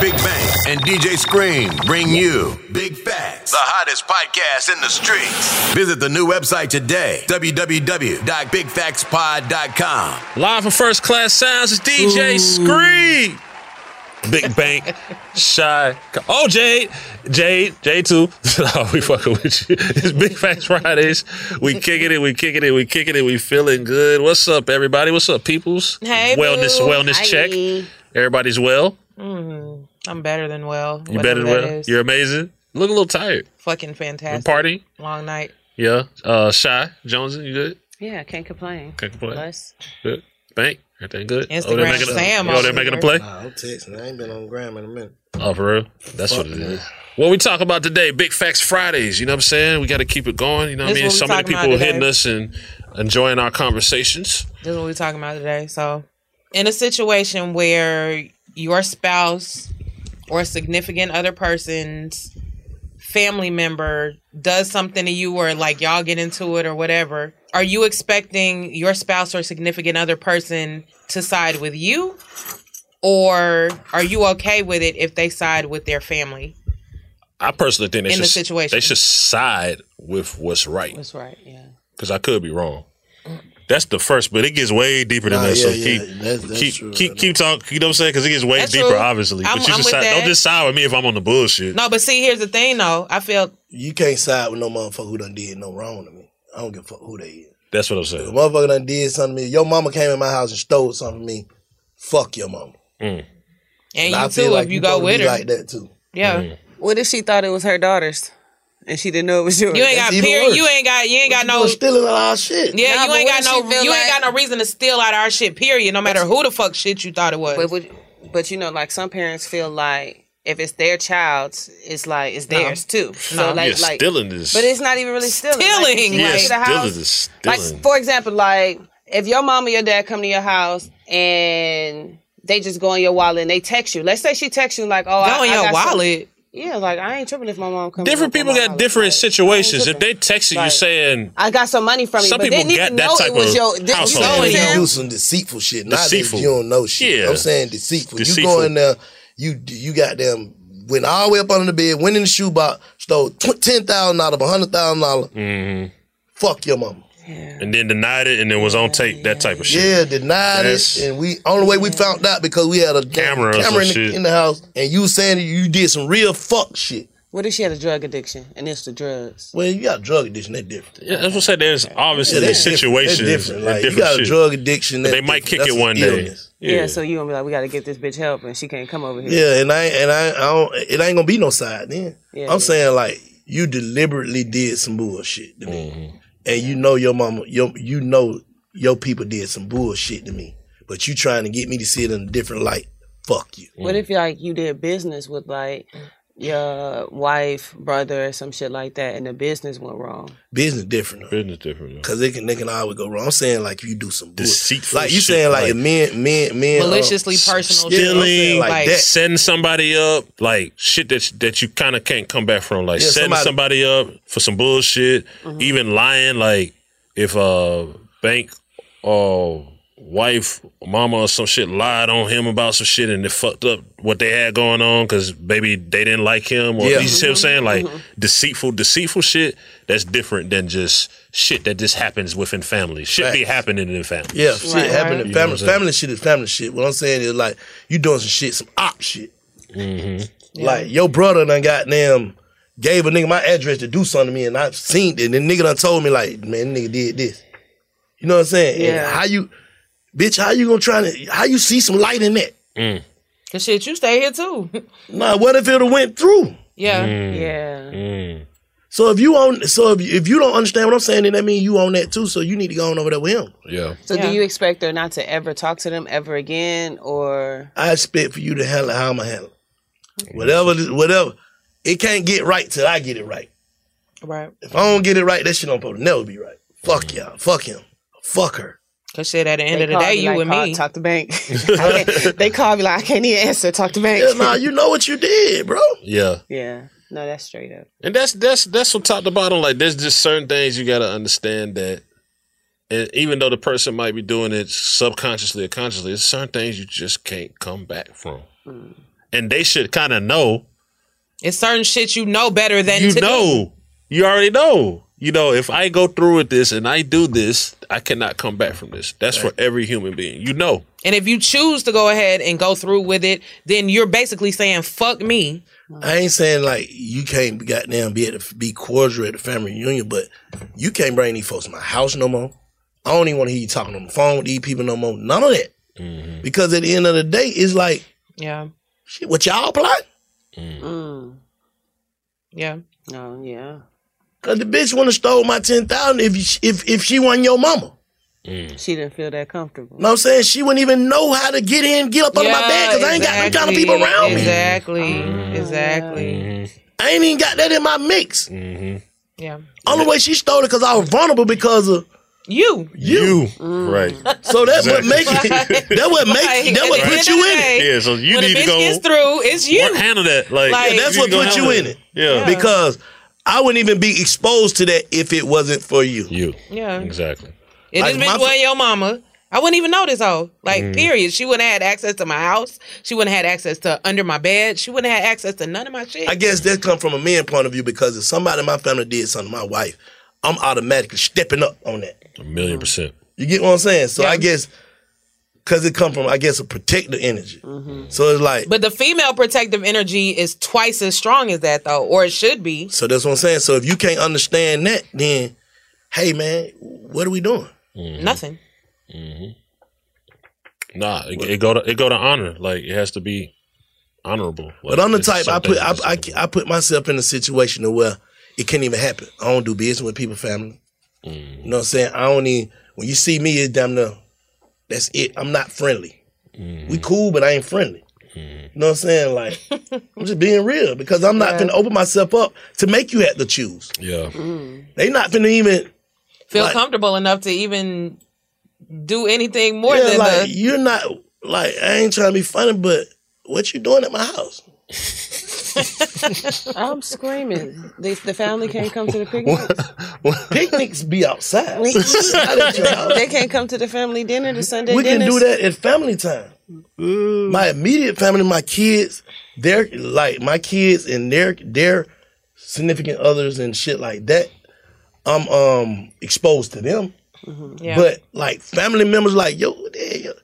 Big Bank and DJ Scream bring you Big Facts, the hottest podcast in the streets. Visit the new website today, www.bigfactspod.com. Live from First Class Sounds, it's DJ Scream. Big Bank, Shy. Oh, Jade. Jade. Jade, too. oh, we fucking with you. It's Big Facts Fridays. We kicking it, we kicking it, we kicking it, we feeling good. What's up, everybody? What's up, peoples? Hey, Wellness, boo. wellness Hi. check. Everybody's well. Mhm. I'm better than well. You better than well. Is. You're amazing. Look a little tired. fucking fantastic. Party? Long night. Yeah. Uh, Shy. Jonesy, you good? Yeah, can't complain. Can't complain. Bless. Good. Bank. Everything good? Instagram oh, they're making a, Sam oh, they're making a play? Nah, I'm texting. I ain't been on gram in a minute. Oh, for real? That's Fuck what it that. is. What we talk about today, Big Facts Fridays. You know what I'm saying? We got to keep it going. You know what I mean? what So many people hitting us and enjoying our conversations. This is what we're talking about today. So, in a situation where your spouse or a significant other person's family member does something to you, or like y'all get into it or whatever, are you expecting your spouse or significant other person to side with you? Or are you okay with it if they side with their family? I personally think they In should the situation. they should side with what's right That's right. Yeah. because I could be wrong. That's the first, but it gets way deeper than Nah, that. so yeah, yeah, keep that's- that's keep true. keep keep talking. You know what I'm saying? Because it gets way That's deeper, true. obviously. I'm- but you I'm should with side, that. don't just side with me if I'm on the bullshit. No, but see, here's the thing though. I feel You can't side with no motherfucker who done did no wrong to me. I don't give a fuck who they is. That's what I'm If a saying. motherfucker done did something to me. Your mama came in my house and stole something from me. Fuck your mama. Mm. and I you feel too like if you you go with her. like that too. Yeah. What if she thought it was her daughter's and she didn't know it was yours? You ain't got That's period. You ain't got you ain't got You no stealing all our shit. Yeah, Nah, you ain't got no she feel you ain't got no reason to steal out our shit, period. No matter who the fuck shit you thought it was. But, would- but you know, like some parents feel like if it's their child's, it's like it's No. theirs too. So No. like, yeah, like, stealing is. but it's not even really stealing. Stealing, Like, yeah, went to the stealing house, is like for example, like if your mom or your dad come to your house and they just go in your wallet and they text you. Let's say she texts you like, "Oh, Go I, in I your got some- wallet. Yeah, like I ain't tripping if my mom comes. different people got different situations. If they texting you saying I got some money from you, Some but people didn't got even that know type it was of your. Did, you household. know what I'm You saying? do some deceitful shit. Not Deceitful. that you don't know shit. Yeah. I'm saying deceitful. Deceitful. You go in there, you you got them went all the way up under the bed, went in the shoebox, stole tw- ten thousand dollars, hundred thousand dollars. Mhm. Fuck your mama. And then denied it and then was on tape, that type of shit. Yeah, denied That's- it, and we only way we found out because we had a Camera camera in the, in the house, and you saying you did some real fuck shit. What if she had a drug addiction and it's the drugs? Well, you got drug addiction, that's different. Yeah, that's what I said. There's obviously Yeah, that's situations. different. That's different. and Like, you different got a shit. drug addiction. But they might different. kick it one an day. illness. Yeah. so you gonna be like, we gotta get this bitch help and she can't come over here. Yeah, and I and I, I don't. It ain't gonna be no side then. Yeah, I'm yeah. saying like you deliberately did some bullshit to me, mm-hmm. And you know your mama, your you know your people did some bullshit to me, but you trying to get me to see it in a different light. Fuck you. What if like you did business with like your wife, brother, some shit like that, and the business went wrong? Business different. Business different. Because they can they can always go wrong. I'm saying like if you do some bull- Deceitful like you saying like, like- if men men men uh, Maliciously personal yeah, I'm shit. saying, stealing, like, like that. setting somebody up, like shit that that you kind of can't come back from, like Yeah, setting somebody- somebody, up for some bullshit, even lying, like if a bank or wife, mama or some shit lied on him about some shit and it fucked up what they had going on because maybe they didn't like him or Yeah. you see what I'm saying, like deceitful, deceitful shit. That's different than just shit that just happens within families. Shit be happening in family. Yeah, shit Right, happening right. in You know family. what I'm family shit is family shit. What I'm saying is like you doing some shit, some op shit. Mm-hmm. Like your brother done got them gave a nigga my address to do something to me, and I've seen it. And the nigga done told me like, man, nigga did this. You know what I'm saying? And Yeah. how you, bitch? How you gonna try to? How you see some light in that? Mm. Cause shit, you stay here too. Nah, what if it went through? yeah. Mm. Yeah. Mm. So if you own, so if you, if you don't understand what I'm saying, then that means you own that too. So you need to go on over there with him. Yeah. So Yeah. do you expect her not to ever talk to them ever again, or I expect for you to handle it how I'ma handle it. Whatever, whatever. It can't get right till I get it right. Right. If I don't get it right, that shit don't supposed to never be right. Fuck mm. y'all. Fuck him. Fuck her. Cause shit, at the end They of the day, me you like, and "Call- me. talk to bank? They call me like I can't even answer. Talk to bank. Yeah, nah, you know what you did, bro. Yeah. yeah. No, that's straight up. And that's that's that's from top to bottom. Like there's just certain things you gotta understand that and even though the person might be doing it subconsciously or consciously, there's certain things you just can't come back from. Mm. And they should kind of know. It's certain shit you know better than You to do. know. You already know. You know, if I go through with this and I do this, I cannot come back from this. That's for every human being. You know. And if you choose to go ahead and go through with it, then you're basically saying "fuck me." I ain't saying like you can't be goddamn be at the, be cordial at the family reunion, but you can't bring these folks to my house no more. I don't even want to hear you talking on the phone with these people no more. None of that. Because at the end of the day, it's like, Yeah. shit, what y'all plot? Mm. Yeah. Oh yeah. Cause the bitch would have stole my ten thousand if you, if if she wasn't your mama. Mm. She didn't feel that comfortable. You know what I'm saying? She wouldn't even know how to get in, get up under my bed because I ain't got them kind of people around me. Exactly. Mm-hmm. Exactly. I ain't even got that in my mix. Mm-hmm. Yeah. Only way she stole it because I was vulnerable because of You. you. Mm. Right. So that's what make it. That what make Like, that at what put you of in day, it. Yeah, so you when need to go gets through, it's you. handle that. Like, Like- Yeah, that's what put you in it. Yeah. Because I wouldn't even be exposed to that if it wasn't for you. You. Yeah. Exactly. If Like this my wasn't your mama, I wouldn't even know this hoe. Like, Mm. period. She wouldn't have had access to my house. She wouldn't have had access to under my bed. She wouldn't have had access to none of my shit. I guess that come from a man point of view because if somebody in my family did something to my wife, I'm automatically stepping up on that. A million percent. You get what I'm saying? So I guess because it come from I guess a protective energy. So it's like But the female protective energy is twice as strong as that, though, or it should be. so that's what I'm saying. So if you can't understand that, then hey man, what are we doing? Nothing. Mm-hmm. Nah, it, it go to it go to honor. Like it has to be honorable. Like, But I'm the type I put I, I, I put myself in a situation where it can't even happen. I don't do business with people family. Mm. You know what I'm saying? I don't even when you see me it's damn near that's it. I'm not friendly. Mm-hmm. We cool, but I ain't friendly. You know what I'm saying? Like I'm just being real because I'm not gonna open myself up to make you have to choose. Yeah. They not gonna even Feel Like- comfortable enough to even do anything more yeah, than like the. you're not like I ain't trying to be funny, but what you doing at my house? I'm screaming. They, the family can't come to the picnic. Picnics be outside. they, Not at your house. they can't come to the family dinner, the Sunday we can dinners. do that at family time. My immediate family, my kids, they're like my kids and their their significant others and shit like that. I'm um exposed to them. Yeah. But like family members, like yo, what the hell?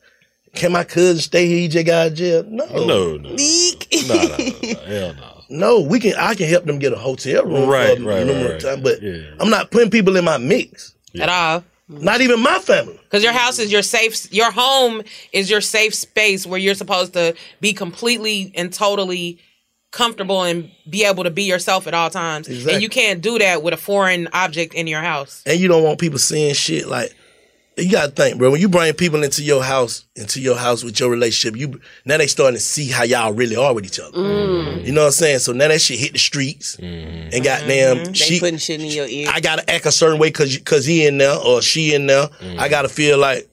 Can my cousin stay here? He just got out of jail. No, No, no. week. No, no, no, no. Hell no. No, we can. I can help them get a hotel room Right, for right, right, right. time, but I'm not putting people in my mix. At all. Not even my family. Because your house is your safe, your home is your safe space where you're supposed to be completely and totally comfortable and be able to be yourself at all times. Exactly. And you can't do that with a foreign object in your house. and you don't want people seeing shit like you gotta think, bro. When you bring people into your house, into your house with your relationship, you now they starting to see how y'all really are with each other. Mm. You know what I'm saying? So now that shit hit the streets, Mm-hmm. and goddamn, They she putting shit in your ear. I gotta act a certain way cause cause he in there or she in there. Mm-hmm. I gotta feel like.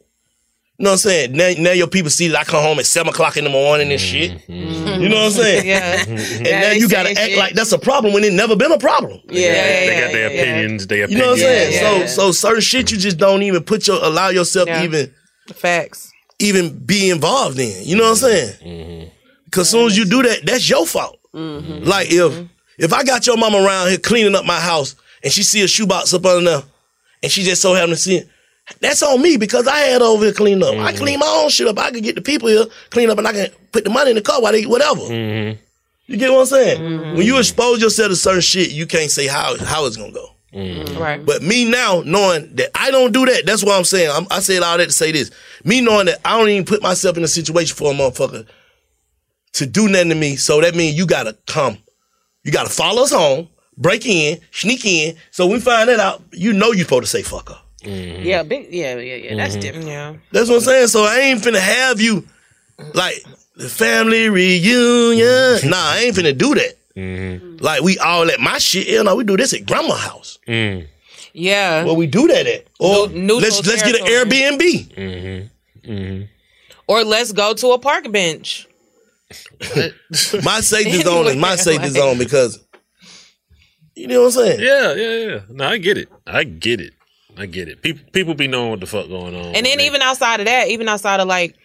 You know what I'm saying? Now, now your people see that I come home at seven o'clock in the morning and shit. Mm-hmm. You know what I'm saying? Yeah. And Yeah, now you gotta act shit. like that's a problem when it never been a problem. Yeah, They got their opinions. Their opinions. You know what I'm opinions. saying? So so certain shit you just don't even put your allow yourself to even Facts. even be involved in. You know what I'm saying? Mm-hmm. Cause soon as you do that, that's your fault. Mm-hmm. Like if if I got your mama around here cleaning up my house and she see a shoebox up under there and she just so happen to see it, that's on me because I had over here cleaning up. I clean my own shit up. I can get the people here clean up and I can put the money in the car while they whatever. Mm-hmm. You get what I'm saying? When you expose yourself to certain shit, you can't say how how it's gonna go. Mm-hmm. Right. But me now knowing that I don't do that, that's what I'm saying. I'm, I said all that to say this. Me knowing that I don't even put myself in a situation for a motherfucker to do nothing to me. So that means you gotta come. You gotta follow us home, break in, sneak in. So we find that out. You know you're supposed to say fuck her. Yeah, big. Yeah, yeah, yeah. That's Mhm. different. Yeah. That's what I'm saying. So I ain't finna have you like the family reunion. nah, I ain't finna do that. Like we all at my shit. You know, we do this at grandma house. Yeah. Where we do that at. Or neutral let's let's get an. Airbnb. Mm-hmm. Mm-hmm. Or let's go to a park bench. My safety zone is my Anyway, safety like- zone because you know what I'm saying. Yeah, yeah, yeah. No, I get it. I get it. I get it. People, people be knowing what the fuck going on. And then even outside of that, even outside of like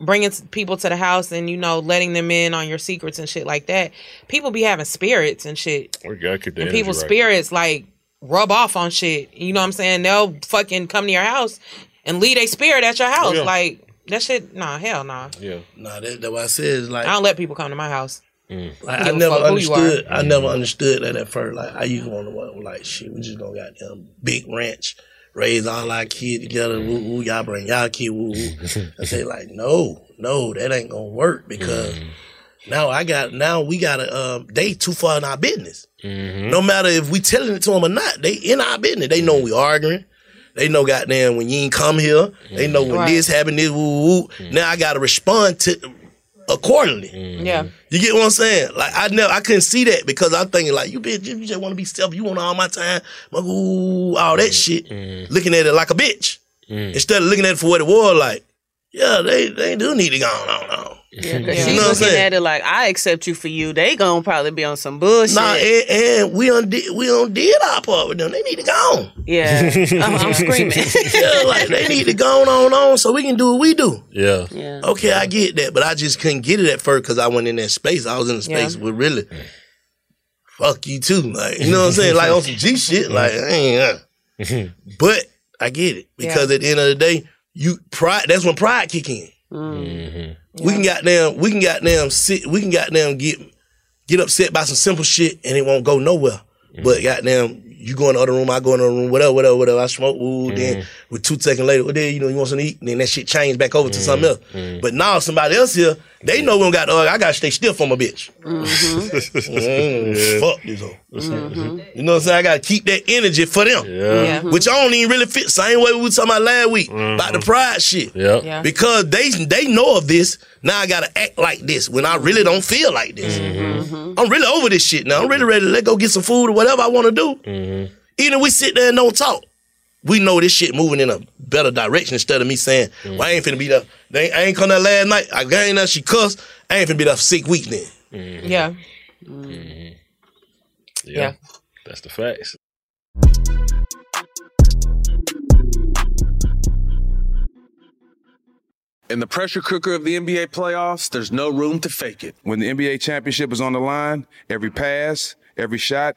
bringing people to the house and you know letting them in on your secrets and shit like that, people be having spirits and shit. we gotta keep the and energy people's right. spirits like rub off on shit. You know what I'm saying? They'll fucking come to your house and leave a spirit at your house. Yeah. Like that shit. Nah, hell nah. Yeah. Nah, that, that's what I said. Is like I don't let people come to my house. Mm. Like, I never fuck who you are. understood. I never mm. understood that at first. Like I used to want to like shit. We just gonna got them big ranch, raise all our kids together. Woo woo, y'all bring y'all kid. Woo woo. I say like, no, no, that ain't gonna work because mm. now I got now we gotta. Um, they too far in our business. Mm-hmm. No matter if we telling it to them or not, they in our business. They know we arguing. They know goddamn when you ain't come here. They know when Right. this happened. This woo woo. Now I gotta respond to accordingly. Mm-hmm. Yeah. You get what I'm saying? Like I never, I couldn't see that because I'm thinking like you bitch, you just want to be self. You want all my time, like, ooh, all that mm-hmm. shit. Mm-hmm. Looking at it like a bitch instead of looking at it for what it was. Like, yeah, they they do need to go on, on, on. Yeah, 'cause You she's know what I'm looking saying? at it like I accept you for you. They gonna probably be on some bullshit. Nah, and, and we undid we undid our part with them. They need to go on. yeah, Uh-huh, I'm screaming. yeah, like they need to go on, on, on, so we can do what we do. Yeah. Yeah. Okay, I get that, but I just couldn't get it at first because I went in that space. I was in a space Yeah. with really fuck you too, like you know what I'm saying, like on some G shit, like I ain't. Uh. But I get it because at the end of the day, you pride. That's when pride kick in. Mm. Mm-hmm. We can goddamn, we can goddamn sit, we can goddamn get get upset by some simple shit and it won't go nowhere. But goddamn, you go in the other room, I go in the other room, whatever, whatever, whatever. I smoke, ooh, then mm-hmm. with two seconds later, well, then you know you want something to eat, then that shit changed back over to mm-hmm. something else. Mm-hmm. But now somebody else here, they know we don't got the I gotta stay still for my bitch. Mm, Fuck this hoe. You know what I'm saying? I gotta keep that energy for them. Yeah. Which I don't even really fit. Same way we was talking about last week about the pride shit. Yeah. Yeah. Because they they know of this. Now I gotta act like this when I really don't feel like this. I'm really over this shit now. I'm really ready to let go get some food or whatever I want to do. Even if we sit there and don't talk, we know this shit moving in a better direction instead of me saying, mm. "Well, I ain't finna be there. They ain't, I ain't come there last night. I ain't there. She cussed. I ain't finna be there for six weeks then." Mm-hmm. Yeah. Mm-hmm. Yeah. Yeah. That's the facts. In the pressure cooker of the NBA playoffs, there's no room to fake it. When the NBA championship is on the line, every pass, every shot,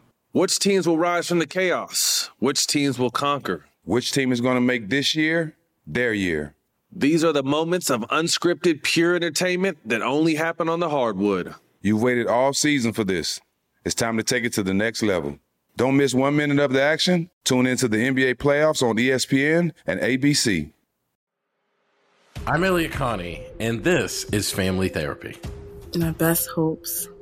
Which teams will rise from the chaos? Which teams will conquer? Which team is going to make this year their year? These are the moments of unscripted, pure entertainment that only happen on the hardwood. You've waited all season for this. It's time to take it to the next level. Don't miss one minute of the action. Tune into the NBA playoffs on ESPN and ABC. I'm Elliott Connie, and this is Family Therapy. my best hopes.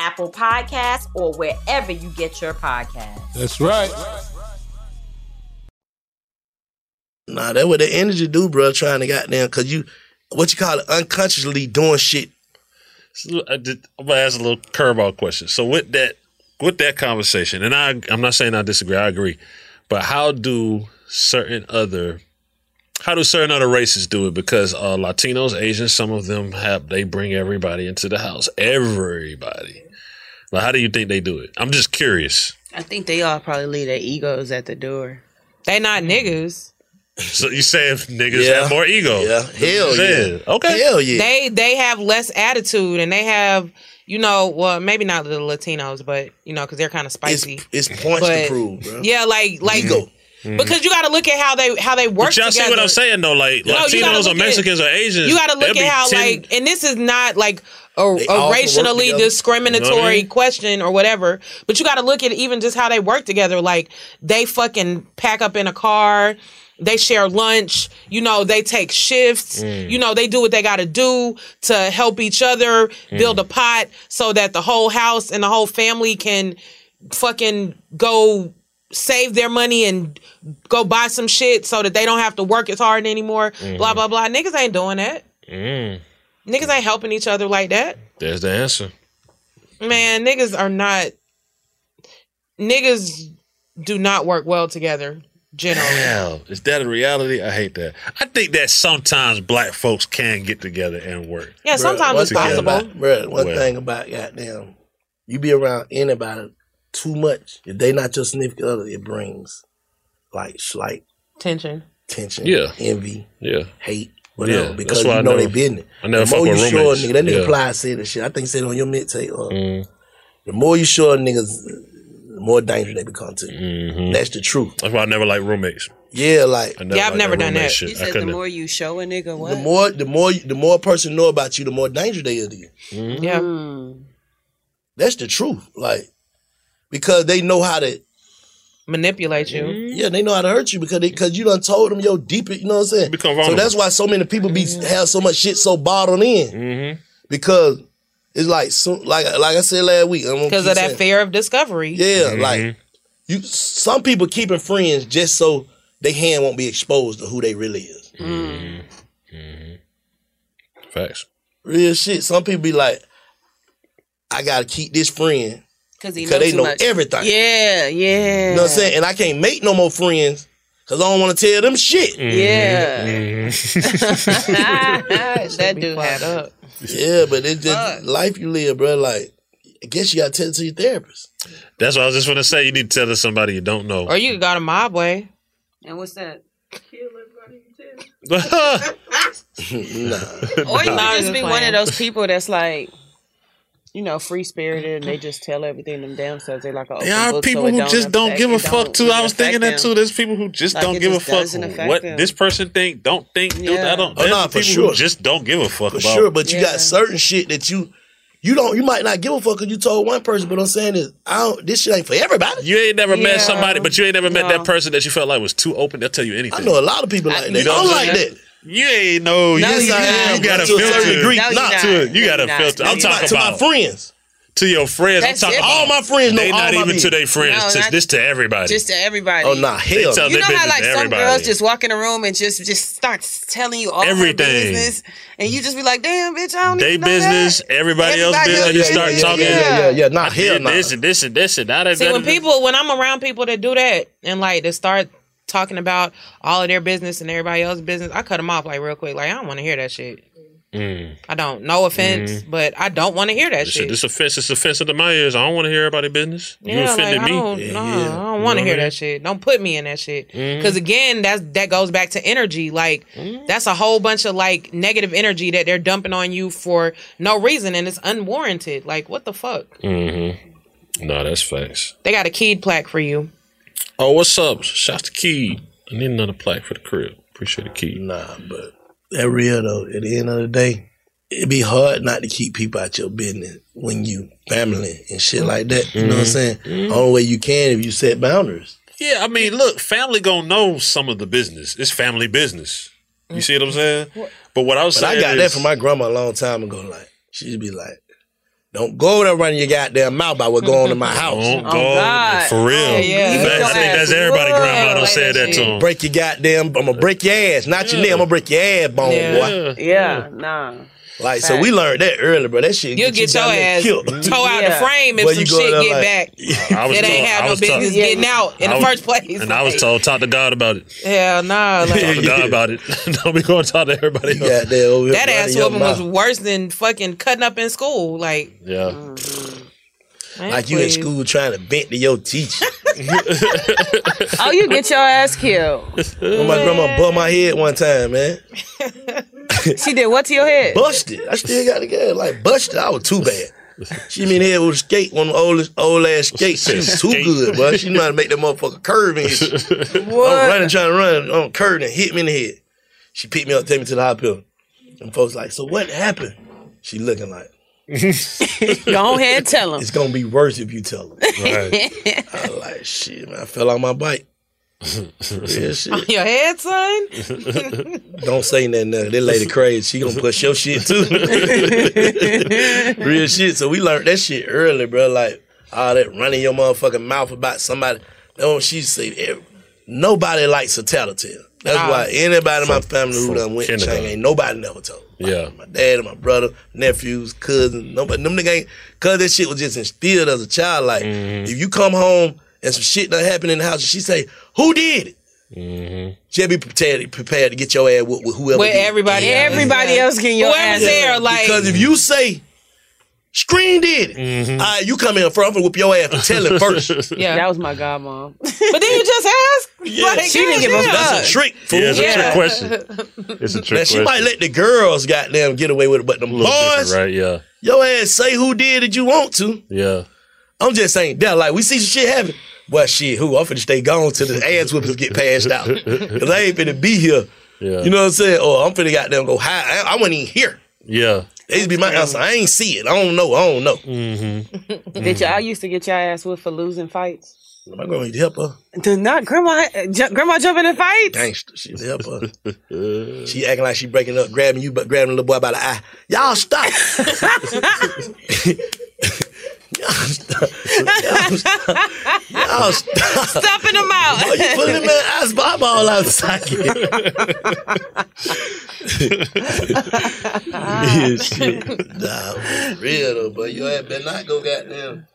Apple Podcasts, or wherever you get your podcasts. That's right. Nah, that what the energy do, bro. Trying to goddamn, cause you, what you call it, unconsciously doing shit. So I did, I'm gonna ask a little curveball question. So with that, with that conversation, and I, I'm not saying I disagree. I agree, but how do certain other, how do certain other races do it? Because uh, Latinos, Asians, some of them have they bring everybody into the house. Everybody. Like, how do you think they do it? I'm just curious. I think they all probably leave their egos at the door. They not mm-hmm. niggas. So you saying niggas Yeah. have more ego? Yeah. Hell yeah. Okay. Hell yeah. They they have less attitude and they have you know well maybe not the Latinos but you know because they're kind of spicy. It's points But- to prove, bro. Yeah, like like Ego. because you got to look at how they how they work But y'all together. see what I'm saying though? Like No, you gotta Latinos or look at- Mexicans or Asians. You got to look at how 10 like, and this is not like a, a all can work racially discriminatory You know I mean? question or whatever. But you got to look at even just how they work together. Like they fucking pack up in a car. They share lunch. You know, they take shifts. Mm. You know, they do what they got to do to help each other build Mm. a pot so that the whole house and the whole family can fucking go save their money and go buy some shit so that they don't have to work as hard anymore. Blah Mhm. blah blah. Niggas ain't doing that. Niggas ain't helping each other like that. there's the answer. Man, niggas are not. Niggas do not work well together. Generally, Hell, is that a reality? I hate that. I think that sometimes black folks can get together and work. yeah. Sometimes one it's thing possible. About, bruh, one Well. thing about goddamn, you be around anybody too much. If they not your significant other, it brings like slight Tension. tension, Yeah. envy, Yeah. hate, whatever. Yeah, because you I know never- they business. I never the more you show a roommates. nigga, that nigga Yeah. Plies said that shit. I think he said it on your mixtape. Uh, Mm. The more you show a niggas, the more dangerous they become to you. Mhm. That's the truth. That's why I never like roommates. Yeah, like I never Yeah, I've liked never done that. Shit. You said the more you show a nigga what? the more, the more, the more a person know about you, the more danger they are to you. Mhm. Yeah. That's the truth. Like, because they know how to manipulate you. Yeah, they know how to hurt you because because you done told them your deeper. You know what I'm saying? become so that's why so many people be have so much shit so bottled in Mm-hmm. because it's like so, like like I said last week Because of that fear of discovery. Yeah, Mm-hmm. like you. Some people keeping friends just so their hand won't be exposed to who they really is. Mm-hmm. Facts. Real shit. Some people be like, I gotta keep this friend Because he because knows they too know much. everything. Yeah, yeah. You know what I'm saying? And I can't make no more friends because I don't want to tell them shit. Yeah. Mm-hmm. that dude had up. Yeah, but it's just life you live, bro. Like, I guess you gotta tell it to your therapist. That's what I was just gonna say. You need to tell us somebody you don't know. Or you could go to mob way. And what's that? nah. Or you Nah, could I'm just be just one of those people that's like, you know, free spirited and they just tell everything them damn selves. They like, oh, There are people who just don't give a fuck too. I was thinking that too. There's people who just Like, don't it give a fuck what them. this person think, don't think. do- Yeah. I don't. Oh, There's nah, for sure. just don't give a fuck For about. sure, but you got certain shit that you you don't you might not give a fuck because you told one person, but I'm saying is I don't this shit ain't for everybody. You ain't never Yeah. met somebody, but you ain't never met No. that person that you felt like was too open. They'll tell you anything. I know a lot of people like that. You know I'm what I'm like saying? that. You ain't know. No, yes, you're I am. You got a To a certain filter. degree. No, Not to it. You got a filter. I'm talking not. To my friends. To your friends. That's I'm talking different. All my friends know They all not my even to their friends. No, to, this to everybody. Just to everybody. Oh, nah, hell They tell You know how like some everybody. girls just walk in a room and just just start telling you all Everything. their business, and you just be like, "Damn, bitch, I don't They even know business, that." everybody, else business. else Just start business, talking. yeah, yeah, yeah, yeah. Not I hell nah. This and this and this and that. See, when people, when I'm around people that do that and like they start talking about all of their business and everybody else's business, I cut them off like real quick. Like I don't want to hear that shit. Mm. I don't. No offense, Mhm. but I don't want to hear that This, shit. this offense, it's offensive to my ears. I don't want to hear everybody's business. you offended like, me. don't, no, I don't want to hear that shit. Don't put me in that shit. Because again, that's that goes back to energy. Like that's a whole bunch of like negative energy that they're dumping on you for no reason, and it's unwarranted. Like what the fuck? Mm-hmm. No, that's facts. They got a keyed plaque for you. Oh, what's up? Shout to Key. I need another plaque for the crib. Appreciate the key. Nah, but that real though. At the end of the day, it'd be hard not to keep people out your business when you family and shit like that. You know what I'm Mhm. saying? Mhm. Only way you can if you set boundaries. Yeah, I mean, look, family gonna know some of the business. It's family business. You see what I'm saying? But what I was But I got is, that from my grandma a long time ago. Like she'd be like, "Don't go over there running your goddamn mouth about what going on in my house." Don't go for real. Oh, yeah. In fact, I think that's everybody grandma don't say that to them. Break your goddamn. I'm gonna break your ass, not your knee. I'm gonna break your ass bone, boy. Yeah, nah. Like so, we learned that early, bro. That shit. You'll get your ass killed. toe out the frame if Boy, some shit get like- back. I was it ain't have I no was told- business getting out in I the was- first place. And I was told, talk to God about it. Hell no. Like, Talk to God about it. Don't be going to talk to everybody else. that ass whooping was worse than fucking cutting up in school. Like, Yeah. Mm-hmm. Man, Like you in school trying to vent to your teacher. Oh, you get your ass killed. When my grandma bumped my head one time, man. she did what to your head? Busted. I still got the gas. Like busted. I was too bad. She mean head with a skate, one of the oldest old ass skates. She was too good, bro. She know how to make that motherfucker curve and shit. What? I'm running, trying to run on curve and hit me in the head. She picked me up, take me to the hospital. And folks like, so what happened? She looking like, Go ahead and tell him. it's gonna be worse if you tell him. Right. I like shit, man. I fell on my bike. Real shit. On your head, son? Don't say nothing. Now. That lady crazy. She gonna push your shit too. Real shit. So we learned that shit early, bro. Like all that running your motherfucking mouth about somebody. Don't she say eh, nobody likes a tattletale. That's Nah. why anybody in my family who done went kindergarten. Chang ain't nobody never told. Yeah. My dad and my brother, nephews, cousins, nobody. Them nigga ain't. Cause that shit was just instilled as a child. Like Mm-hmm. if you come home and some shit done happen in the house, and she say, "Who did it?" Mm-hmm. She'll be prepared, prepared to get your ass with, with whoever. With did it. everybody else. Everybody else getting your Whoever's ass. there, like, Because if you say Screen did it, Mm-hmm. all right, you come in front and whoop your ass and tell telling first. Yeah. That was my godmom. But then you just ask. Yeah, Like, she didn't give a goddamn. That's a trick. Fool. Yeah, it's a trick question. It's a trick Now she question. might let the girls goddamn get away with it, but them boys, right? Yeah, your ass say who did it you want to. yeah. I'm just saying that like we see some shit happen. Well, shit, who? I'm finna stay gone till the ass whoopers get passed out. Cause I ain't finna be here. Yeah. You know what I'm saying? Or I'm finna goddamn go high. I, I wasn't even here. Yeah. To be my answer. I ain't see it. I don't know. I don't know. Mm-hmm. Did y'all used to get your ass with for losing fights? My grandma used to help her. Did not grandma ju- grandma jumping in fights? Gangster. She used to help her. she acting like she breaking up, grabbing you, but grabbing the little boy by the eye. Y'all stop. Y'all stop. Y'all stop. Stuffing them out. Boy, you pulling him in ass ball out the socket. yeah, shit. Nah, for real though, but you ain't better not go goddamn.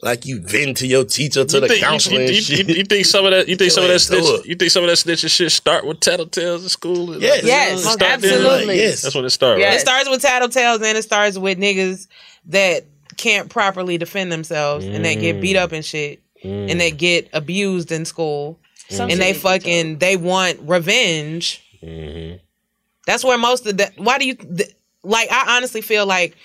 Like you vent to your teacher to You the think, counselor you, and you- shit. you- you think some of that? You think some of that Go ahead, snitch? You think some of that snitching shit start with tattletales in school? Yes. Yes, Start there? absolutely. Yes. That's when it started. It Right? starts with tattletales and it starts with niggas that can't properly defend themselves and they get beat up and shit and they get abused in school Some and they fucking they want revenge. Mm-hmm. That's where most of the why do you th- like I honestly feel like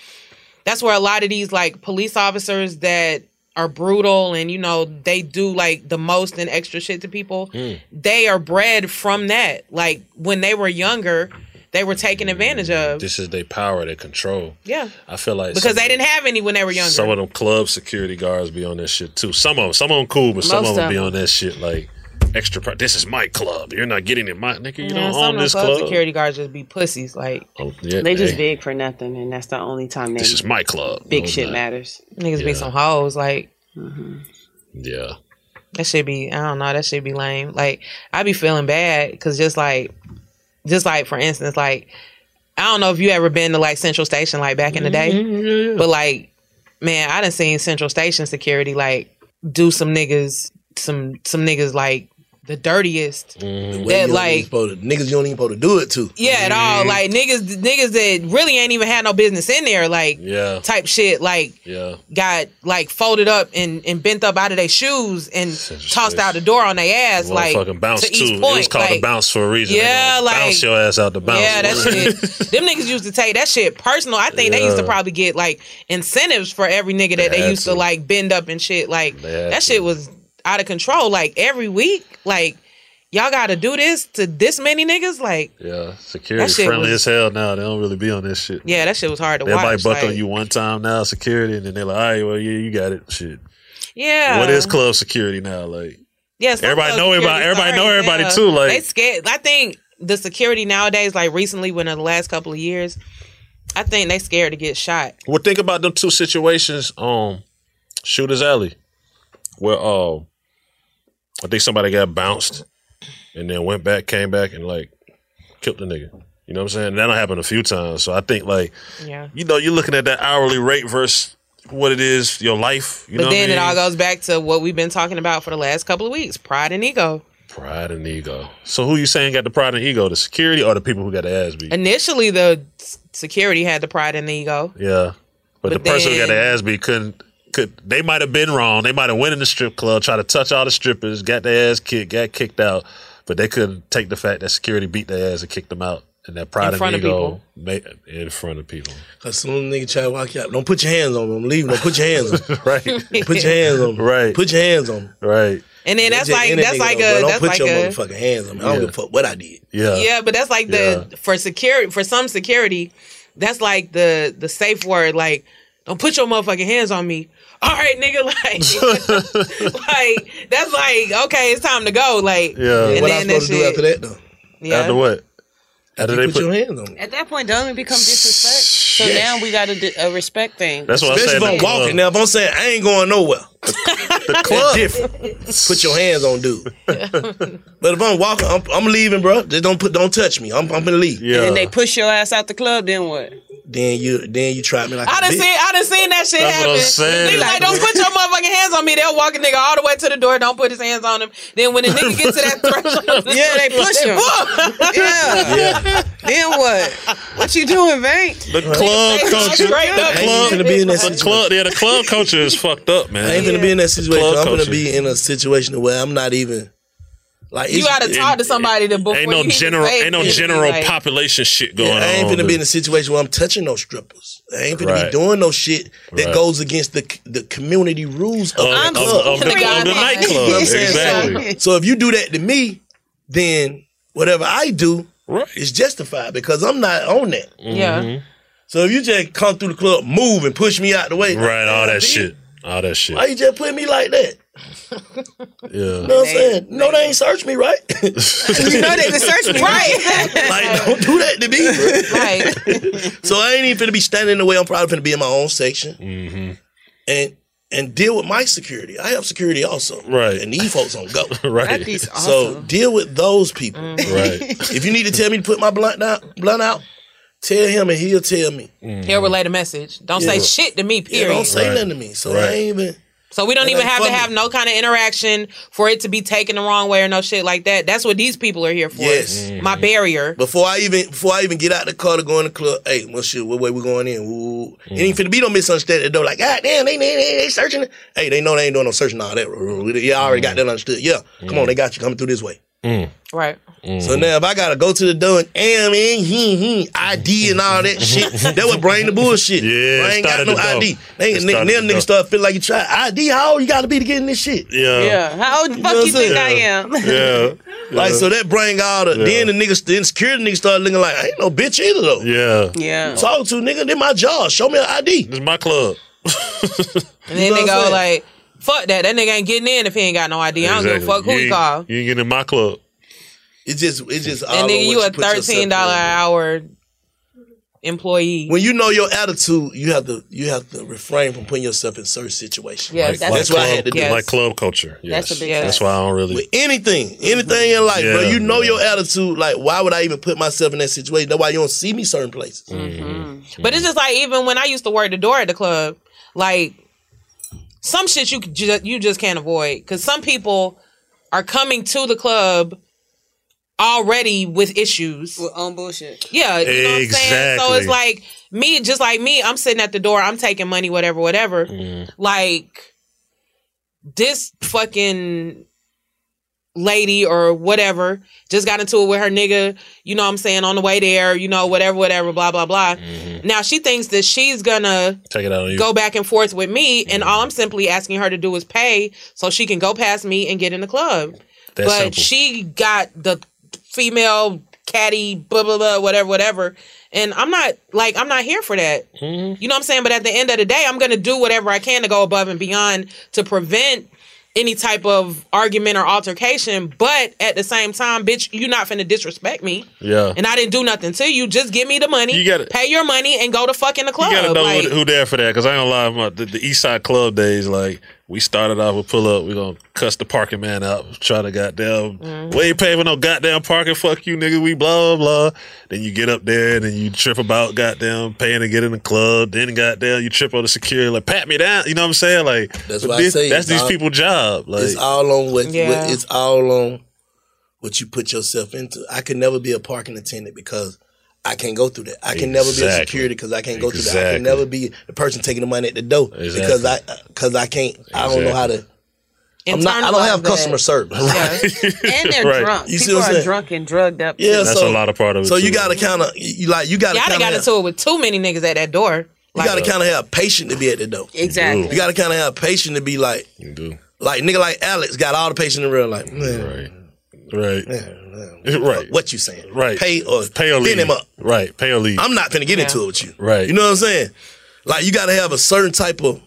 that's where a lot of these like police officers that are brutal and you know they do like the most and extra shit to people Mm. they are bred from that like when they were younger they were taken advantage of This is their power, their control. yeah I feel like because some- they didn't have any when they were younger Some of them club security guards be on that shit too. Some of them, some of them cool, but some of them of be on that shit like extra. Part. This is my club. You're not getting in my nigga. You Yeah, don't some own of them this club club. security guards just be pussies like Oh, yeah, They just hey, big for nothing, and that's the only time they This is my club. big No, shit not. matters. niggas be some hoes like mm-hmm. Yeah. That should be I don't know, that should be lame. Like I be feeling bad because just like just like for instance, like I don't know if you ever been to like Central Station like back in the day. Mm-hmm. But like, man, I done seen Central Station security like do some niggas some some niggas like the dirtiest. Mm-hmm. The way That you like supposed to, niggas you don't even supposed to do it to. yeah, at all. Mm-hmm. Like niggas niggas that really ain't even had no business in there, like Yeah. type shit, like Yeah. got like folded up and, and bent up out of their shoes and tossed out the door on their ass, like Motherfucking bounce to too. East It Point. was called a bounce for a reason. Yeah, like bounce your ass out the bounce. Yeah, that shit. Them niggas used to take that shit personal. I think they used to probably get like incentives for every nigga that they, had used to. to. like bend up and shit. Like had that to. shit was out of control. Like every week, like y'all got to do this to this many niggas. Like Yeah, security friendly was- as hell now. They don't really be on this shit. yeah, that shit was hard to might watch. buck like, on you one time now, security, and then they're like, all right, well, yeah, you got it. Shit. Yeah, What is club security now? Like, Yeah, Everybody know everybody- everybody know everybody yeah. too, like- they scared. I think the security nowadays, like recently, when in the last couple of years, I think they scared to get shot. well, think about them two situations. Um, Shooters Alley, where uh, I think somebody got bounced, and then went back, came back, and like killed the nigga. You know what I'm saying? That'll happen a few times. So I think like, Yeah. you know, you're looking at that hourly rate versus what it is, your life. You but know then what it all goes back to what we've been talking about for the last couple of weeks: pride and ego. Pride and ego. So who you saying got the pride and ego? The security or the people who got the ass beat? Initially, the security had the pride and the ego. Yeah. But, But the person who got the ass beat couldn't could they might have been wrong. They might have went in the strip club, tried to touch all the strippers, got their ass kicked, got kicked out, but they couldn't take the fact that security beat their ass and kicked them out. And that pride In and front of ego made, in front of people. Cause some nigga try to walk you out. Don't put your hands on them. Leave them. Don't put your hands on them. right. Put your hands on them. Right. Put your hands on them. Right. And then that's like that's like though, a. Don't that's put like your a motherfucking hands on me. I don't Yeah. give a fuck what I did. Yeah. yeah, but that's like the for security for some security, that's like the the safe word. Like, don't put your motherfucking hands on me. All right, nigga. Like, like that's like okay, it's time to go. Like, Yeah. and what I then that supposed to do shit. after that though? Yeah. After what? After You they put, put, your hands on me. At that point, don't it become disrespect? So Yes. now we got a, a respect thing. That's what I Especially said. if I'm walking. Now if I'm saying I ain't going nowhere. The club. different. Put your hands on dude. but if I'm walking, I'm, I'm leaving, bro. Just don't put, don't touch me. I'm, I'm gonna leave. Yeah. And they push your ass out the club, then what? Then you, then you try me like I done bitch. seen I done seen that shit That's what I'm happen. saying. Niggas like, don't put your motherfucking hands on me. They'll walk a nigga all the way to the door. Don't put his hands on him. Then when the nigga gets to that threshold, Yeah, they push him. yeah. Yeah. Then what? What you doing, Vank? The club They culture. straight The up. I ain't club, be in that the club, yeah, the club culture is fucked up, man. I ain't gonna be in that situation. I'm gonna be in a situation where I'm not even like you gotta talk to somebody to before ain't no you general, ain't no general like- population shit going Yeah, I ain't on. finna be in a situation where I'm touching no strippers. I ain't finna Right. be doing no shit that Right. goes against the the community rules of, of, the of, club. of the, of the nightclub. You know what I'm exactly. So if you do that to me, then whatever I do Right. is justified because I'm not on that. Yeah. Mm-hmm. So if you just come through the club, move and push me out the way, Right, all that shit. All that shit. Why you just put me like that? Yeah. You know what I'm saying? No, they ain't search me, right? you know they can search me, right? like, don't do that to me, bro. Right. So I ain't even finna be standing in the way. I'm probably finna be in my own section Mm-hmm. and and deal with my security. I have security also, Right. And these folks don't go, Right. That piece So deal with those people, Right. If you need to tell me to put my blunt down, blunt out, tell him and he'll tell me. He'll relay the message. Don't say shit to me, Yeah, period. don't say nothing to me. So I ain't even. So we don't even ain't have to have no kind of interaction for it to be taken the wrong way or no shit like that. That's what these people are here for. Yes. My barrier. Before I even before I even get out the car to go in the club, hey, well shit, what way we going in? Ooh. It ain't finna be no misunderstanding. Though, like, God damn, they, they, they, they searching. Hey, they know they ain't doing no searching all that. Yeah, I already got that understood. Yeah, come on, they got you coming through this way. Mm. Right. Mm. So now if I gotta go to the door and am in he, he, ID and all that shit, that would bring the bullshit. Yeah, I ain't got no. ID. They It ain't nigga, them niggas door. start feeling like you try ID. How old you gotta be to get in this shit? Yeah. Yeah. How old the fuck know you what I'm think I am? Yeah. Like so that bring all the Yeah. then the niggas the insecurity niggas start looking like I ain't no bitch either though. Yeah. Yeah. Talk to nigga, this my job. Show me an ID. This is my club. And then You know they go like, fuck that. That nigga ain't getting in if he ain't got no ID. I don't give a Exactly. fuck who you he ain't- call. You ain't getting in my club. It's just it's just all And on nigga, what you a put yourself thirteen dollar in. an hour employee. When you know your attitude, you have to you have to refrain from putting yourself in certain situations. Yes, like, that's like what I had to do. Yes. Like club culture. Yes. That's a big That's why I don't really. With anything, anything in life, bro. Yeah, You know yeah. your attitude. Like, why would I even put myself in that situation? That's why you don't see me certain places. Mm-hmm. But it's just like even when I used to work the door at the club, like some shit you could ju- you just can't avoid because some people are coming to the club already with issues. With own bullshit. Yeah, you know what I'm saying? So it's like me, just like me, I'm sitting at the door, I'm taking money, whatever, whatever. Mm. Like this fucking lady or whatever just got into it with her nigga, you know what I'm saying, on the way there, you know, whatever, whatever, blah, blah, blah. Mm-hmm. Now she thinks that she's gonna Take it out go back and forth with me, and all I'm simply asking her to do is pay so she can go past me and get in the club. That but simple. she got the female caddy, blah blah blah, whatever, whatever. And I'm not like I'm not here for that. Mm-hmm. You know what I'm saying? But at the end of the day, I'm gonna do whatever I can to go above and beyond to prevent any type of argument or altercation. But at the same time, bitch, you're not finna disrespect me. Yeah. And I didn't do nothing to you. Just give me the money, You gotta- pay your money, and go to fuck in the club. You gotta know Like, who, who there for that, because I ain't gonna lie, my, the, the East Side Club days, like we started off with pull up, we gonna cuss the parking man out, try to goddamn, Mm-hmm. we ain't paying for no goddamn parking, fuck you, nigga, we blah blah. Then you get up there, and then you trip about goddamn paying to get in the club. Then goddamn, you trip on the security, like pat me down. You know what I'm saying? Like That's what why I this- say that's these all- people's job. Like it's all on what, Yeah. what it's all on what you put yourself into. I can never be a parking attendant because I can't go through that. I can never be a security because I can't go through that. I can never be the person taking the money at the door because I because I can't. I don't know how to. I'm not. I don't have Internalize customer that. service. And they're Right. drunk. You see People what I'm are saying? drunk and drugged up. Yeah, That's so, a lot of part of it, So you got to kind of you like you got to Y'all done kind got into it with too many niggas at that door. you got to kind of have patience to be at the door. Exactly. You got to kind of have patience to be like you do. like nigga like Alex got all the patience in real life. Right. Right. Right. What you saying? Right. Pay or Pay or pin leave. him up. Right. Pay or leave. I'm not gonna get Yeah. into it with you. Right. You know what I'm saying? Like you got to have a certain type of,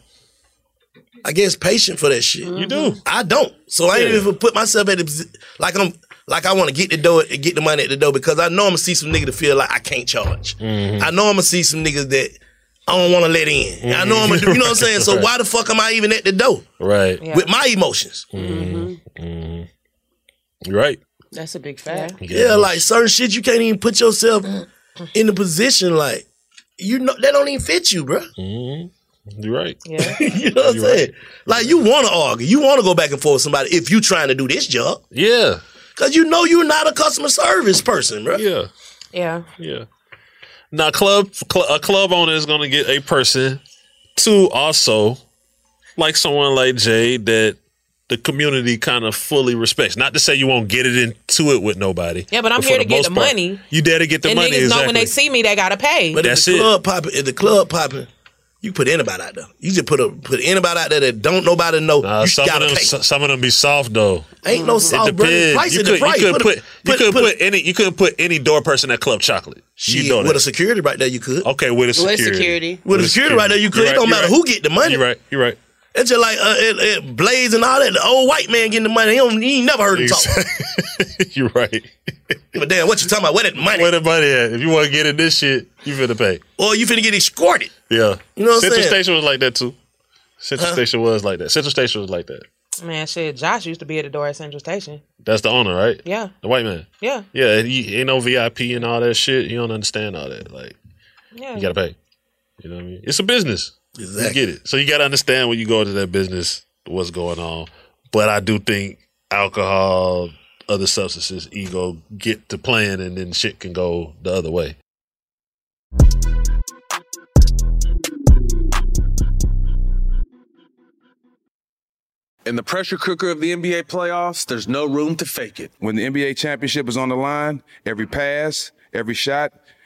I guess, patient for that shit. You do. I don't. So I ain't even put myself at the like I'm like I want to get the door get the money at the door because I know I'm gonna see some nigga to feel like I can't charge. Mm-hmm. I know I'm gonna see some niggas that I don't want to let in. I know I'm gonna do, you know what I'm saying. So Right. why the fuck am I even at the door Right. Yeah. with my emotions? You're right. That's a big fact. Yeah, like certain shit you can't even put yourself in the position like you know that don't even fit you, bro. Mm-hmm. You're right. Yeah. you know what I'm You're saying? Like you want to argue, you want to go back and forth with somebody if you trying to do this job, Yeah. cause you know you're not a customer service person, bro. Yeah. Yeah. Yeah. Now, club cl- a club owner is going to get a person to also like someone like Jay that the community kind of fully respects. Not to say you won't get it into it with nobody. Yeah, but I'm for here the to get the part, money. You there to get the and money? niggas exactly. know when they see me, they gotta pay. But That's if it. the club popping, if the club popping, You put anybody out there. You just put a put anybody out there that don't nobody know. Uh, you some of gotta them, pay. some of them be soft though. Ain't no soft, It brother. depends. Price you could, the price. You couldn't Put put, you couldn't put put, any. You couldn't put any door person at Club Chocolate. Shit, you know with that. a security right there, you could. Okay, with a With security. security. With a security right there, you could. You're It don't you're matter who get the money. You're right. You're right. It's just like uh, it, it, Blaze and all that. The old white man getting the money. He, don't, he ain't never heard him talk. You're right. but damn, what you talking about? Where that money? Where the money at? If you want to get in this shit, you finna pay. Or you finna get escorted. Yeah. You know what I'm Central saying? Station was like that too. Central Huh? Station was like that. Central Station was like that. Man, shit, Josh used to be at the door at Central Station. That's the owner, right? Yeah. The white man. Yeah. Yeah, and he ain't no VIP and all that shit. You don't understand all that. Like, Yeah. you gotta pay. You know what I mean? It's a business. Exactly. You get it. So you gotta understand when you go into that business what's going on. But I do think alcohol, other substances, ego get to playing, and then shit can go the other way. In the pressure cooker of the NBA playoffs, there's no room to fake it. When the NBA championship is on the line, every pass, every shot,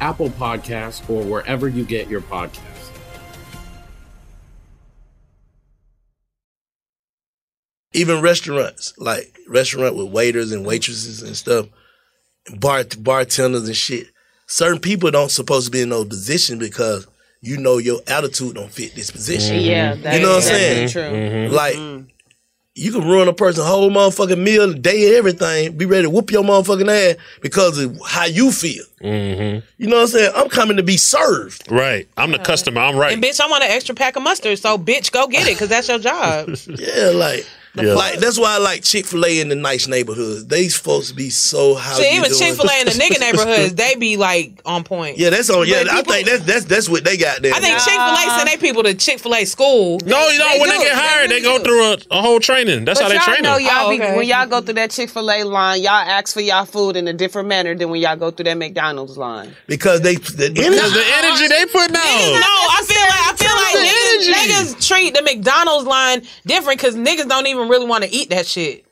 Apple Podcasts, or wherever you get your podcasts. Even restaurants, like restaurant with waiters and waitresses and stuff, bar bartenders and shit. Certain people don't supposed to be in those positions because you know your attitude don't fit this position. Yeah, that you know is what I'm saying? definitely true. Mm-hmm. Like mm-hmm. You can ruin a person's whole motherfucking meal, day, everything. Be ready to whoop your motherfucking ass because of how you feel. Mm-hmm. You know what I'm saying? I'm coming to be served. Right. I'm the customer. I'm right. And bitch, I want an extra pack of mustard, so bitch, go get it, because that's your job. Yeah, like, Yeah. like that's why I like Chick Fil A in the nice neighborhoods. These folks be so how. See, even? Chick Fil A in the nigga neighborhoods, they be like on point. Yeah, that's on. Yeah, But I think that's that's that's what they got there. I think Chick Fil A send they people to Chick Fil A school. No, you know, when they get hired, they go through a, a whole training. That's how they train know them. y'all Oh, be, when y'all go through that Chick Fil A line, y'all ask for y'all food in a different manner than when y'all go through that McDonald's line. because they the Because the energy they put No. I feel like I feel like niggas, niggas treat the McDonald's line different because niggas don't even really want to eat that shit.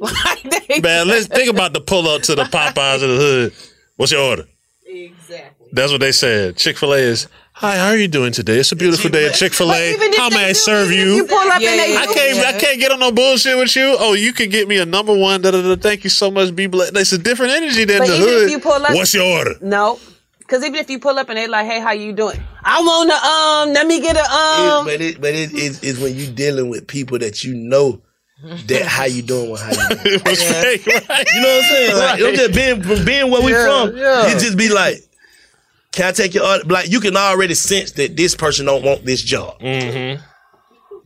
Man, let's think about the pull up to the Popeyes of the hood. What's your order? Exactly. That's what they said. Chick fil A is, Hi, how are you doing today? It's a beautiful day at Chick fil But A. How may I serve you? you pull up and they yeah, I can't. yeah. I can't get on no bullshit with you. Oh, you can get me a number one. Da, da, da, thank you so much. Be blessed. It's a different energy than But the even hood. if you pull up, What's your order? No, because even if you pull up and they like, "Hey, how you doing?" I want to um, let me get a It- um. but it, but it, it, it's when you dealing with people that you know that how you doing with how you doing. It fake, right? You know what I'm saying? Like, I'm just being from being where we Yeah, from. yeah. You just be like, can I take your order? Like you can already sense that this person don't want this job. Mm-hmm.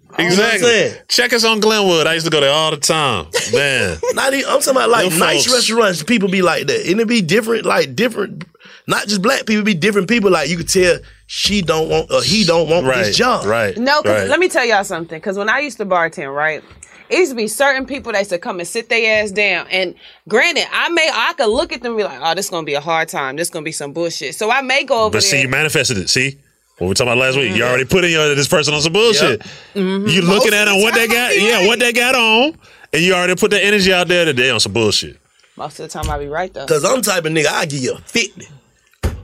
what I'm Exactly. Checkers on Glenwood. I used to go there all the time. Man. Not even, I'm talking about like Them nice folks. restaurants. People be like that, and it be different. Like different, not just black people. Be different people. Like you could tell she don't want or he don't want Right. this job. Right. No, because Right. let me tell y'all something. Because when I used to bartend, right, it used to be certain people that used to come and sit their ass down. And granted, I may I could look at them and be like, "Oh, this is gonna be a hard time. This is gonna be some bullshit." So I may go over But see, you manifested it. See? What we talking about last week. You already put in your this person on some bullshit. Mhm. You looking of at the them, what they got, be yeah, what they got on, and you already put the energy out there that they on some bullshit. Most of the time, I be right though. Cause I'm type of nigga I give you a fifty.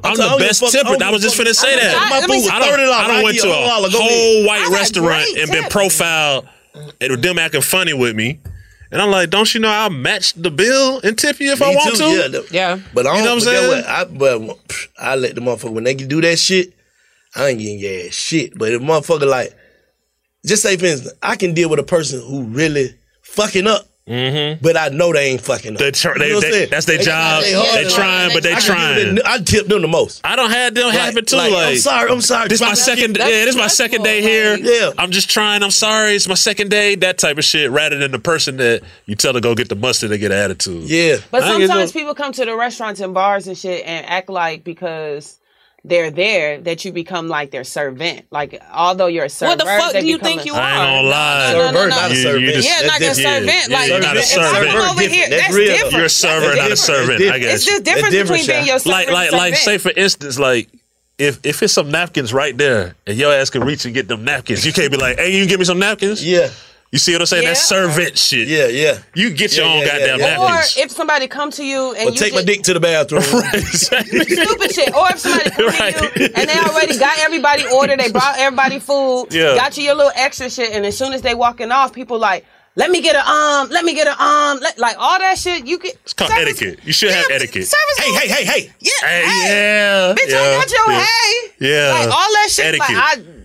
I'm telling the best fuck- tipper. don't I was just a finna fuck. say I- that. my food I don't, $30. I I don't went to you a a whole white restaurant and been profiled and them acting funny with me. And I'm like, don't you know I'll match the bill and tip you if Me I want too, to? Yeah, the- Yeah. But I don't You know what I'm saying? what? I, but pff, I let the motherfucker when they can do that shit. I ain't getting your ass shit. But if motherfucker like, just say for instance, I can deal with a person who really fucking up. Mm-hmm. But I know they ain't fucking up. They tr- they- what I'm they- saying? that's their They job. their hard They trying, like, but they I trying. I tip them the most. I don't have them Like- happen too. like, Like, I'm sorry, I'm sorry. This my second. shit. Yeah, this my second day here. Yeah. I'm just trying. I'm sorry. It's my second day. That type of shit. Rather than the person that you tell to go get the mustard and get an attitude. Yeah. But I sometimes no- people come to the restaurants and bars and shit and act like because they're there that you become like their servant. Like although you're a servant, What the fuck do you think you are? I ain't are? gonna lie. No, no, no, no. not a You- servant. you just- Yeah, That's not a servant. Yeah, like you're not a if. I'm over here, That's that's real, different. You're a server, not a servant. I guess. It's just different different, between being your servant like like like say for instance like if if it's some napkins right there and your ass can reach and get them napkins, you can't be like, hey, you give me some napkins. Yeah. You see what I'm saying? That's Yeah. servant shit. Yeah, yeah. You get your Yeah, own yeah, goddamn yeah, yeah. Or if somebody come to you and Or you take my dick to the bathroom. stupid shit. Or if somebody come to you and they already got everybody ordered, they brought everybody food, Yeah. got you your little extra shit, and as soon as they walking off, people like, let me get a um, let me get a um, let, like all that shit. You get It's called etiquette. You should have etiquette. service. Hey, hey, hey, hey. yeah, Hey, hey, yeah, bitch, yeah, I got your yeah. hey, Yeah. like all that shit. Etiquette. Like I.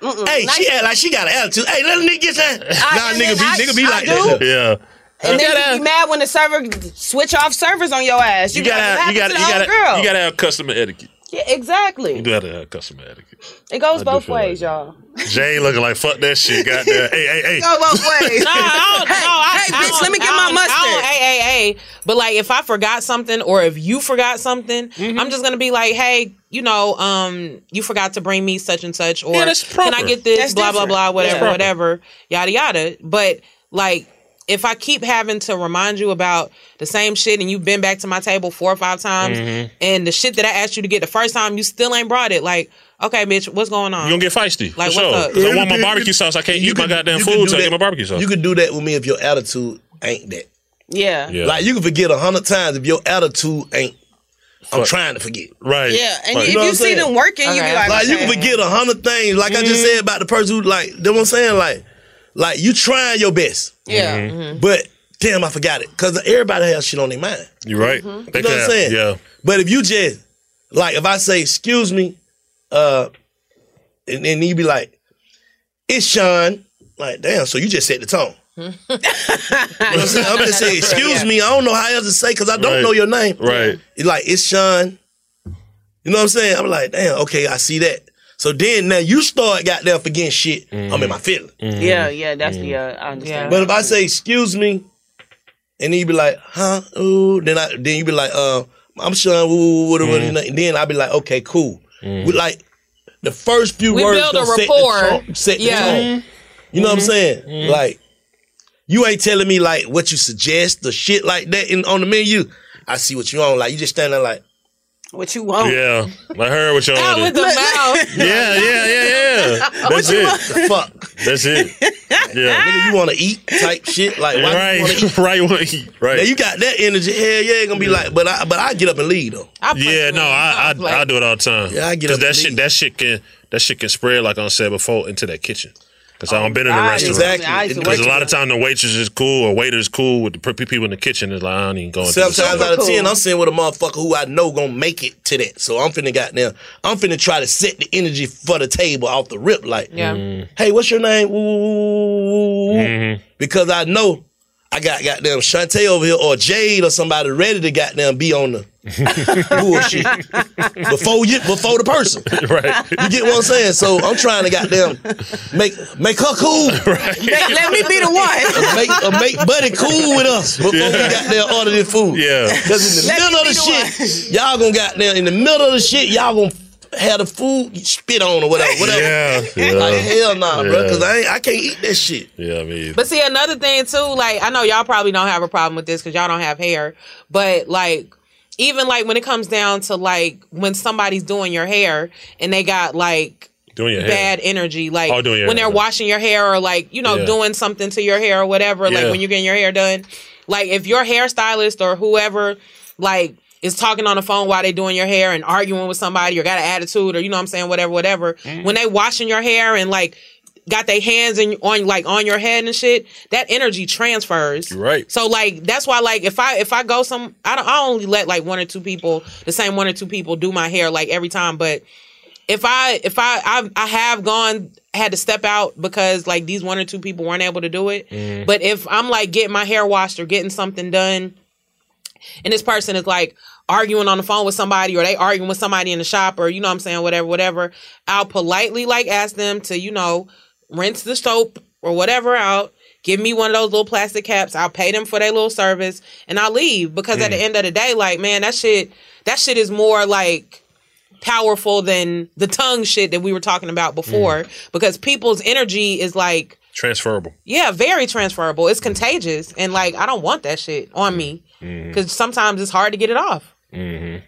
Mm-mm, Hey, nice- she act like she got an attitude. Hey, let a nigga get that. I- Nah, nigga be, I- nigga be I like do. that. Yeah. And you then gotta, you be mad when the server switch off servers on your ass. you be like, gotta, what you gotta, happened you gotta, girl? you gotta have customer etiquette. Yeah, exactly. You do have to have customer etiquette. It goes I both ways, like y'all. Jay looking like fuck that shit. Goddamn. hey, hey, hey. It goes both ways. No, I don't, Hey, no, I, hey, I bitch, don't- let me get my mustard. Hey, hey, hey. But like, if I forgot something, or if you forgot something, Mm-hmm. I'm just gonna be like, hey, you know, um, you forgot to bring me such and such, or Yeah, can I get this? That's blah blah different. blah, whatever, whatever, yada yada. But like. If I keep having to remind you about the same shit and you've been back to my table four or five times Mhm. and the shit that I asked you to get the first time, you still ain't brought it. Like, okay, bitch, what's going on? You gonna get feisty Like, for what's sure. up? 'Cause I want my barbecue sauce. I can't you eat my goddamn you could food. do So I get that- my barbecue sauce. You could do that with me if your attitude ain't that. Yeah. Yeah. Like you can forget a hundred times if your attitude ain't. I'm Fuck. trying to forget. right. Yeah, and Right. if know what you see them working, you be Okay. like, Like you can forget a hundred things. Like I Mm-hmm. just said about the person who like. You know what I'm saying? Like, like you trying your best, Yeah. Mm-hmm. mhm. but damn, I forgot it because everybody has shit on their mind. You're right. They You know what I'm saying? Yeah. But if you just like, if I say, "Excuse me," uh, and then you be like, "It's Sean," like, damn. So you just set the tone. you know what I'm? I'm just saying, "Excuse me." I don't know how else to say because I don't Right. know your name. Right. It's like it's Sean. You know what I'm saying? I'm like, damn. Okay, I see that. So then now you start got there forgetting shit. I'm in my feeling. Yeah, yeah, that's the uh, I understand. But if I say excuse me, and then you be like, huh? Ooh, then I then you be like, uh, I'm Sean. Woo, woo, woo, woo, Mm. and then I be like, okay, cool. We like the first few We words build a gonna set the rapport. tone- Set the Yeah. tone. You know what I'm saying? Mm-hmm. Like you ain't telling me like what you suggest the shit like that in on the menu. I see what you on. Like you just standing there like what you want? Yeah. I heard what y'all Out ordered. with the mouth. Yeah, yeah, yeah, yeah. That's it. fuck. That's it. Yeah. Nigga, you want to eat type shit. Like, why right, you want to eat? right, you want to eat, right. Now you got that energy. Hell yeah, it gonna be like, but I, but I get up and leave though. yeah, no, I I, I do it all the time. Yeah, I get up that and shit that shit can that shit can spread like I said before into that kitchen. Cause I've been in a restaurant. exactly. I used to Because a lot of time the waitress is cool or waiter is cool with the pe- people in the kitchen. Is like I don't even go into Seven the times store. out of ten, I'm sitting with a motherfucker who I know gonna make it to that. So I'm finna goddamn, I'm finna try to set the energy for the table off the rip. Like, Yeah. Mm. hey, what's your name? Woo. Mm-hmm. Because I know I got goddamn Shantae over here or Jade or somebody ready to goddamn be on the bullshit before you before the person. right. You get what I'm saying? So I'm trying to goddamn make make her cool. Let, let me be the one. Or make, or make Buddy cool with us before we goddamn order this food. Yeah. Because in the Let middle of the the shit, y'all gonna goddamn in the middle of the shit, y'all gonna have the food spit on or whatever. whatever. Yeah, yeah. Like hell nah, bro. Cause I ain't, I can't eat that shit. Yeah, I mean, But see, another thing too, like I know y'all probably don't have a problem with this because y'all don't have hair, but like even like when it comes down to like when somebody's doing your hair and they got like doing your hair. bad energy, like Oh, doing when hair. they're washing your hair or like you know Yeah. doing something to your hair or whatever, like when you're getting your hair done, like if your hairstylist or whoever like is talking on the phone while they doing your hair and arguing with somebody or got an attitude or you know what I'm saying whatever whatever Mm-hmm. when they washing your hair and like got their hands in on like on your head and shit that energy transfers You're right. so like that's why like if I if I go some I don't I only let like one or two people the same one or two people do my hair like every time but if I if I I, I have gone had to step out because like these one or two people weren't able to do it Mm. but if I'm like getting my hair washed or getting something done and this person is like arguing on the phone with somebody or they arguing with somebody in the shop or you know what I'm saying whatever whatever. I'll politely like ask them to you know rinse the soap or whatever out. Give me one of those little plastic caps. I'll pay them for their little service and I'll leave. Because at the Mm. end of the day like man that shit that shit is more like powerful than the tongue shit that we were talking about before. Because people's energy is like transferable. yeah, very transferable. It's contagious, and like I don't want that shit on me Because sometimes it's hard to get it off. Mm-hmm.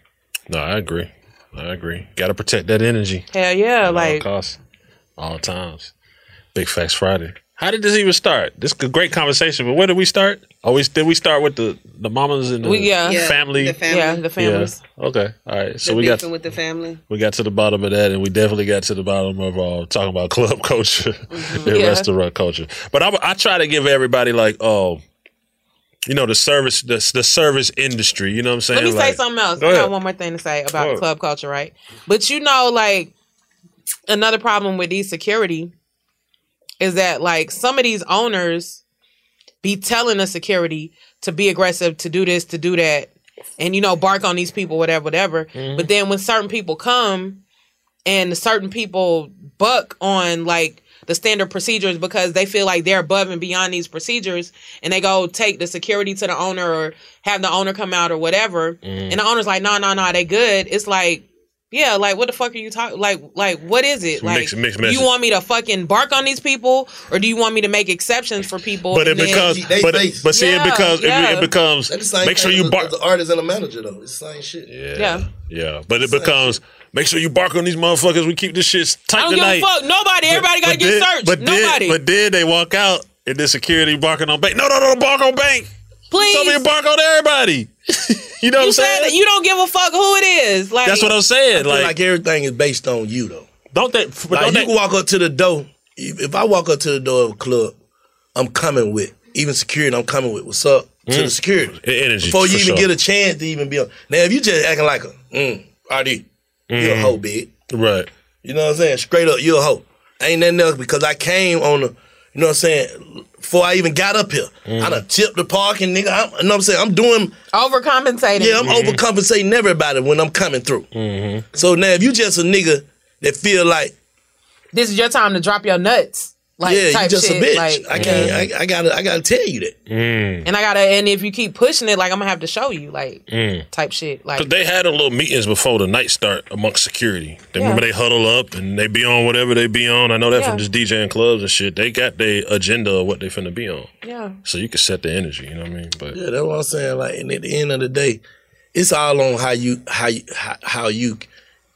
No, I agree. I agree. Got to protect that energy. Hell yeah, at like all costs, all times. Big Facts Friday. How did this even start? This is a great conversation, but where did we start? Always did we start with the the mamas and the we yeah, family? the family. yeah, the families. Yeah. Okay. All right. So the we got with the family. we got to the bottom of that, and we definitely got to the bottom of uh, talking about club culture and Yeah. restaurant culture. But I, I try to give everybody like, oh, you know, the service, the, the service industry. You know what I'm saying? Let me say something else. I got one more thing to say about club culture, right? But you know, like another problem with these security is that like some of these owners be telling the security to be aggressive, to do this, to do that, and you know, bark on these people, whatever, whatever. Mm-hmm. But then when certain people come and certain people buck on like the standard procedures because they feel like they're above and beyond these procedures and they go take the security to the owner or have the owner come out or whatever Mm. and the owner's like no no no they good it's like yeah like what the fuck are you talking like like what is it like mixed- mixed do you want me to fucking bark on these people or do you want me to make exceptions for people But it and then- becomes, but, but see, Yeah, it becomes, yeah. it, it becomes. That's the same Make sure you bark. as the artist and the manager though. It's the same shit. yeah Yeah, but it becomes. Make sure you bark on these motherfuckers. We keep this shit tight I don't give a fuck. Nobody. Everybody got to get searched. But Nobody. then, but then they walk out and the security barking on bank. No, no, no, bark on bank. Please. Tell me to bark on everybody. you know what you I'm said saying? that you don't give a fuck who it is. Like That's what I'm saying. I feel Like, like, everything is based on you though. don't that? But Like don't you that can walk up to the door. If if I walk up to the door of a club, I'm coming with even security. I'm coming with what's up to Mm. the security E- energy before you for even sure. get a chance to even be on. Now if you just acting like a mm, RD, you a hoe, big. Right. You know what I'm saying? Straight up, you a hoe. Ain't nothing else because I came on the. You know what I'm saying? Before I even got up here, Mm. I done tipped the parking, nigga. I'm, you know what I'm saying? I'm doing. Overcompensating. Yeah, I'm Mm-hmm. overcompensating everybody when I'm coming through. Mhm. So now, if you just a nigga that feel like this is your time to drop your nuts. Like yeah, type you just shit. a bitch. Like I can't. I, I gotta. I gotta tell you that. Mm. and I gotta and if you keep pushing it, like I'm gonna have to show you, like Mm. type shit. Like they had a little meetings before the night start amongst security. They remember they huddle up and they be on whatever they be on. I know that Yeah. from just DJing clubs and shit. They got their agenda of what they finna be on. yeah. So you can set the energy, you know what I mean? But Yeah, that's what I'm saying. Like, and at the end of the day, it's all on how you how you how, how you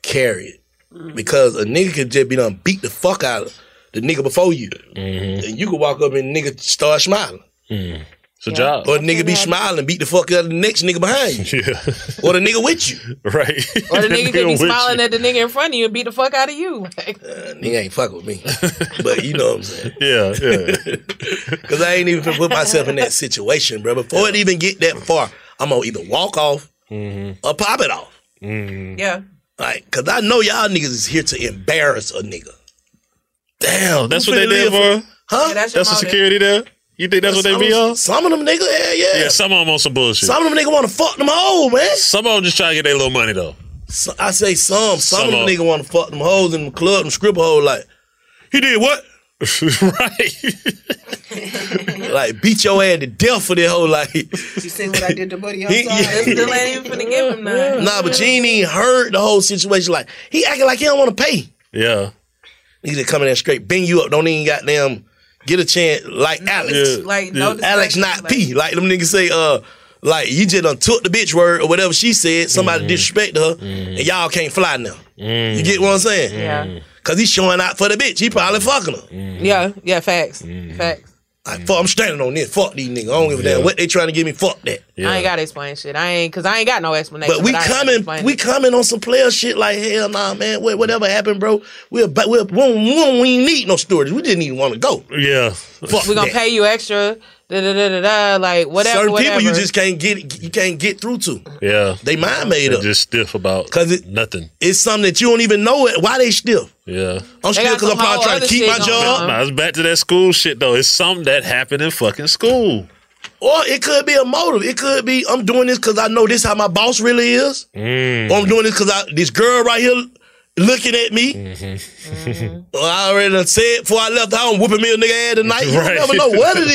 carry it. Mm. Because a nigga could just be done beat the fuck out of the nigga before you. Mm-hmm. And you could walk up and nigga start smiling. Mm. It's a job. Or the nigga be smiling, beat the fuck out of the next nigga behind you. Yeah. Or the nigga with you. Right. Or the nigga could be with you. smiling at the nigga in front of you and beat the fuck out of you. Like, Nigga ain't fuck with me. but you know what I'm saying. Yeah, yeah. Cause I ain't even finna put myself in that situation, bro. Before it even get that far, I'm gonna either walk off or pop it off. yeah. Like, cause I know y'all niggas is here to embarrass a nigga. Damn, That's what they finna did live for? Huh? Yeah, that's That's the security there? You think that's what they be on? Some of them niggas, yeah, yeah. Yeah, some of them on some bullshit. Some of them niggas want to fuck them hoes, man. Some of them just try to get their little money though. So, I say some. Some, Some of them of- niggas want to fuck them hoes in the club, them scribble hoes. Like, he did what? right. like beat your ass to death for that hoe. Like, You see what I did to Buddy He- outside? Still ain't even finna give him none. nah, but you ain't even heard the whole situation. Like, he acting like he don't want to pay. Yeah. Niggas that come in there straight, bang you up, don't even goddamn get a chance like Alex. Yeah. Like, no Alex discussion, not P. Like them niggas say, uh, like you just done took the bitch word or whatever she said, somebody mm. disrespected her, mm. and y'all can't fly now. You mm. get what I'm saying? Yeah. Cause he's showing out for the bitch. He probably fucking her. Yeah, yeah, facts. Facts. Like, fuck, I'm standing on this. Fuck these niggas. I don't give a damn what they trying to give me. Fuck that. I ain't gotta explain shit. I ain't, cause I ain't got no explanation. But we I coming, we it. coming on some player shit like hell, nah, man. Wha- Whatever happened, bro. We're, ba- we're, we don't- we don't even need no storage. We didn't even want to go. Yeah. Fuck we gonna that. pay you extra. Da da da da da. Like whatever. Certain whatever. people you just can't get, you can't get through to. Yeah. They mind made They're up. just stiff about Cause it, nothing. it's something that you don't even know it. Why they stiff? Yeah. I'm They still got because I'm probably trying to keep my job. Nah, it's back to that school shit though. It's something that happened in fucking school. Or it could be a motive. It could be I'm doing this because I know this how my boss really is. Mm. Or I'm doing this because this girl right here looking at me. Mm-hmm. Or I already done said before I left the house, whooping me a nigga ass tonight. You Right. don't never know what it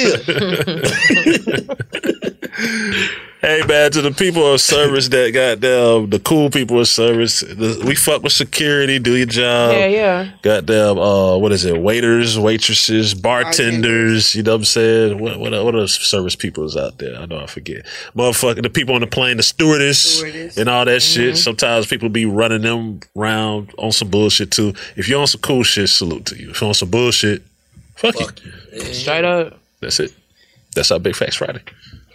is. Hey man, to the people of service that got down, the cool people of service, the, we fuck with security, do your job. Yeah, yeah. Goddamn, uh, what is it? Waiters, waitresses, bartenders. You know what I'm saying? What what what are service people is out there? I know I forget. Motherfucker, the people on the plane, the stewardess, Stewardess. and all that Mm-hmm. shit. Sometimes people be running them around on some bullshit too. If you're on some cool shit, salute to you. If you're on some bullshit, fuck, you. Straight up. That's it. That's our Big Facts Friday.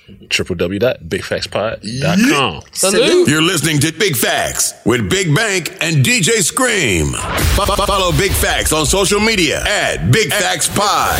www.bigfactspod.com. Salute. You're listening to Big Facts with Big Bank and DJ Scream. Fo- fo- Follow Big Facts on social media at Big Facts Pod.